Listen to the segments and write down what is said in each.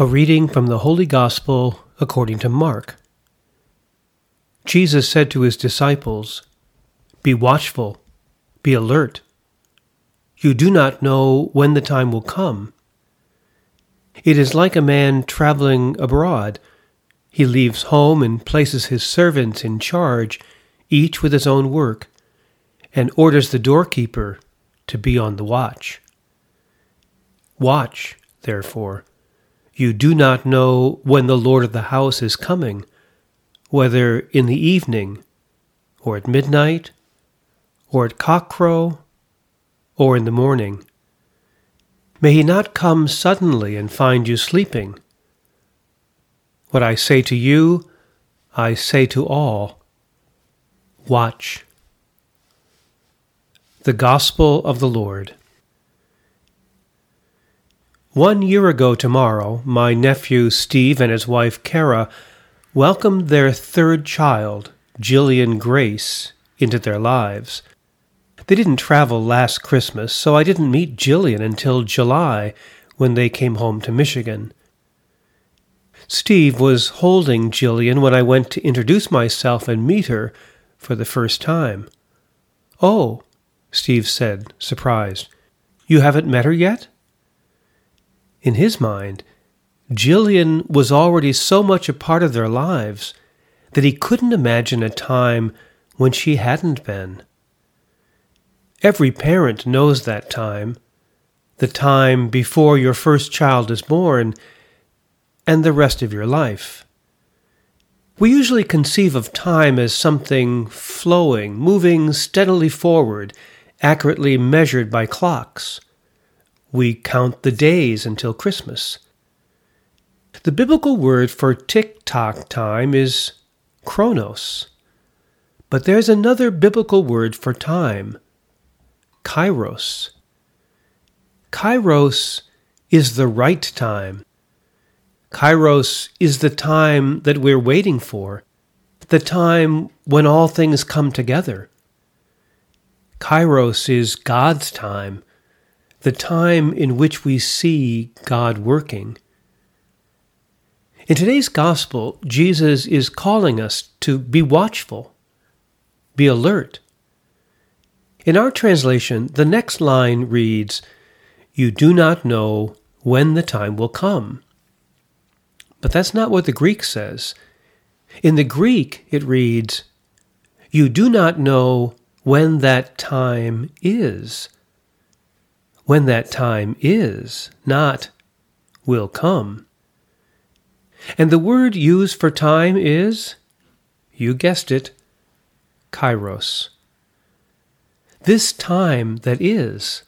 A reading from the Holy Gospel according to Mark. Jesus said to his disciples, Be watchful, be alert. You do not know when the time will come. It is like a man traveling abroad. He leaves home and places his servants in charge, each with his own work, and orders the doorkeeper to be on the watch. Watch, therefore you do not know when the Lord of the house is coming, whether in the evening, or at midnight, or at cockcrow, or in the morning. May he not come suddenly and find you sleeping. What I say to you, I say to all Watch. The Gospel of the Lord. One year ago tomorrow, my nephew Steve and his wife Kara welcomed their third child, Jillian Grace, into their lives. They didn't travel last Christmas, so I didn't meet Jillian until July when they came home to Michigan. Steve was holding Jillian when I went to introduce myself and meet her for the first time. Oh, Steve said, surprised. You haven't met her yet? In his mind, Jillian was already so much a part of their lives that he couldn't imagine a time when she hadn't been. Every parent knows that time, the time before your first child is born, and the rest of your life. We usually conceive of time as something flowing, moving steadily forward, accurately measured by clocks. We count the days until Christmas. The biblical word for tick tock time is chronos. But there's another biblical word for time kairos. Kairos is the right time. Kairos is the time that we're waiting for, the time when all things come together. Kairos is God's time, the time in which we see God working. In today's gospel, Jesus is calling us to be watchful, be alert. In our translation, the next line reads, You do not know when the time will come. But that's not what the Greek says. In the Greek, it reads, You do not know when that time is when that time is, not will come. And the word used for time is, you guessed it, kairos. This time that is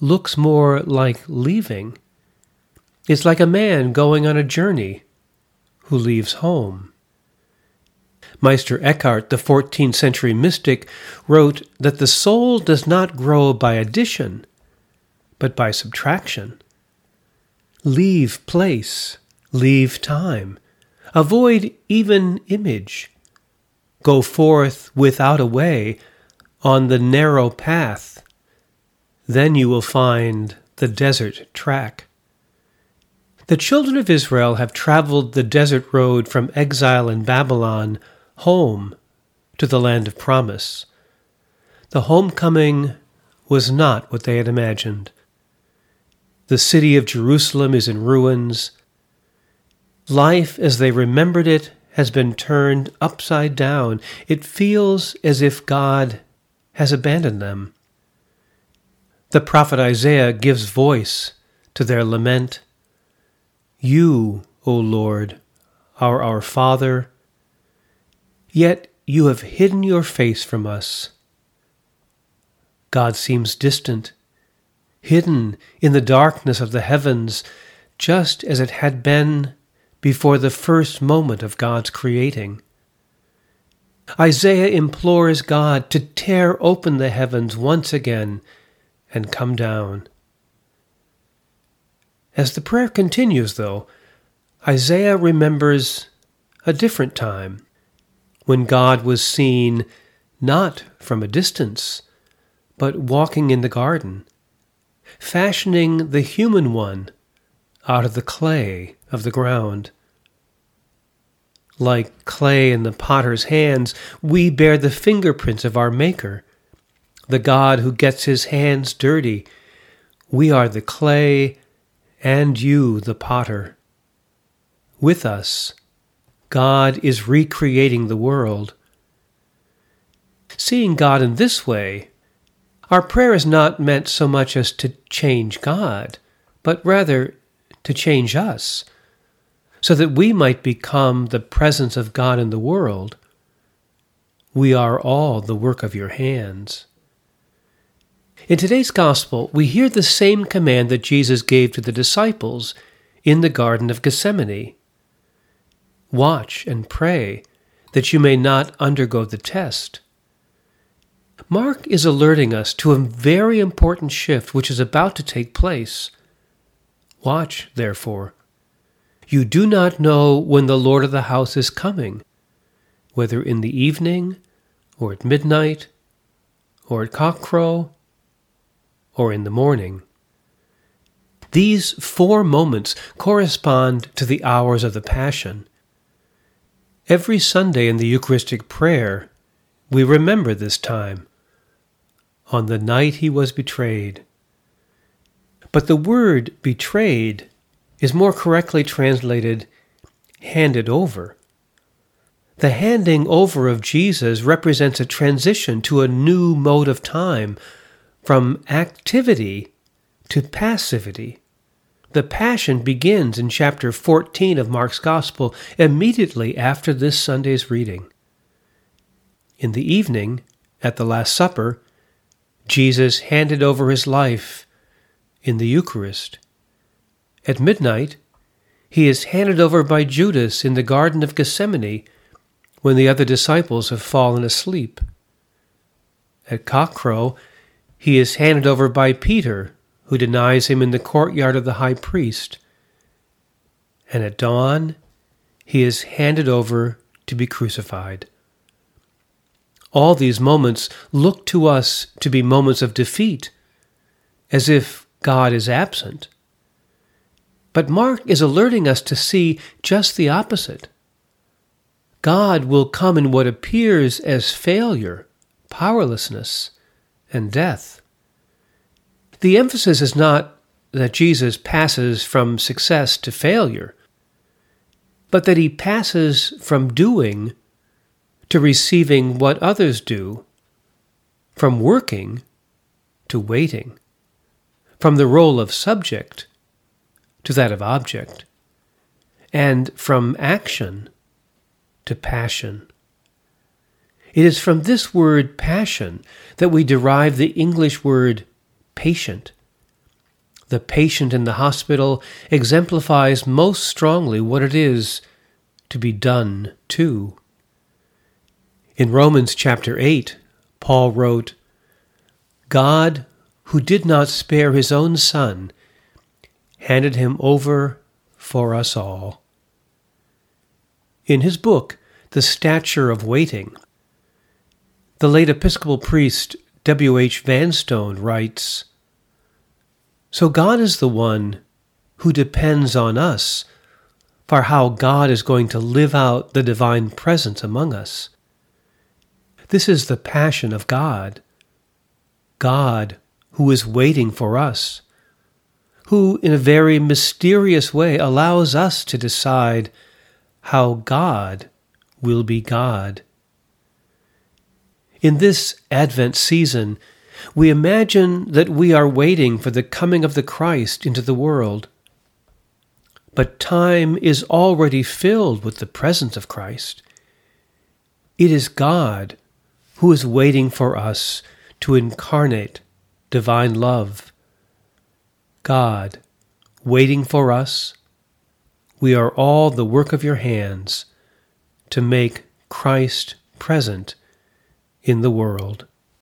looks more like leaving. It's like a man going on a journey who leaves home. Meister Eckhart, the 14th century mystic, wrote that the soul does not grow by addition, but by subtraction. Leave place, leave time, avoid even image. Go forth without a way on the narrow path. Then you will find the desert track. The children of Israel have traveled the desert road from exile in Babylon home to the land of promise. The homecoming was not what they had imagined. The city of Jerusalem is in ruins. Life as they remembered it has been turned upside down. It feels as if God has abandoned them. The prophet Isaiah gives voice to their lament. You, O Lord, are our Father, yet you have hidden your face from us. God seems distant hidden in the darkness of the heavens, just as it had been before the first moment of God's creating. Isaiah implores God to tear open the heavens once again and come down. As the prayer continues, though, Isaiah remembers a different time when God was seen not from a distance, but walking in the garden fashioning the human one out of the clay of the ground. Like clay in the potter's hands, we bear the fingerprints of our Maker, the God who gets his hands dirty. We are the clay, and you the potter. With us, God is recreating the world. Seeing God in this way, our prayer is not meant so much as to change God, but rather to change us, so that we might become the presence of God in the world. We are all the work of your hands. In today's Gospel, we hear the same command that Jesus gave to the disciples in the Garden of Gethsemane Watch and pray that you may not undergo the test. Mark is alerting us to a very important shift which is about to take place. Watch, therefore. You do not know when the Lord of the house is coming, whether in the evening, or at midnight, or at cockcrow, or in the morning. These four moments correspond to the hours of the Passion. Every Sunday in the Eucharistic prayer, we remember this time. On the night he was betrayed, but the word betrayed is more correctly translated handed over. The handing over of Jesus represents a transition to a new mode of time from activity to passivity. The Passion begins in chapter 14 of Mark's Gospel immediately after this Sunday's reading. In the evening, at the Last Supper, Jesus handed over his life in the Eucharist. At midnight, he is handed over by Judas in the Garden of Gethsemane when the other disciples have fallen asleep. At cockcrow, he is handed over by Peter, who denies him in the courtyard of the high priest. And at dawn, he is handed over to be crucified. All these moments look to us to be moments of defeat, as if God is absent. But Mark is alerting us to see just the opposite. God will come in what appears as failure, powerlessness, and death. The emphasis is not that Jesus passes from success to failure, but that he passes from doing to receiving what others do, from working to waiting from the role of subject to that of object, and from action to passion. It is from this word passion that we derive the English word patient. The patient in the hospital exemplifies most strongly what it is to be done to. In Romans chapter 8, Paul wrote, God who did not spare his own son, handed him over for us all. In his book, The Stature of Waiting, the late Episcopal priest W. H. Vanstone writes So God is the one who depends on us for how God is going to live out the divine presence among us. This is the passion of God. God who is waiting for us, who, in a very mysterious way, allows us to decide how God will be God. In this Advent season, we imagine that we are waiting for the coming of the Christ into the world. But time is already filled with the presence of Christ. It is God who is waiting for us to incarnate divine love. God, waiting for us, we are all the work of your hands to make Christ present in the world.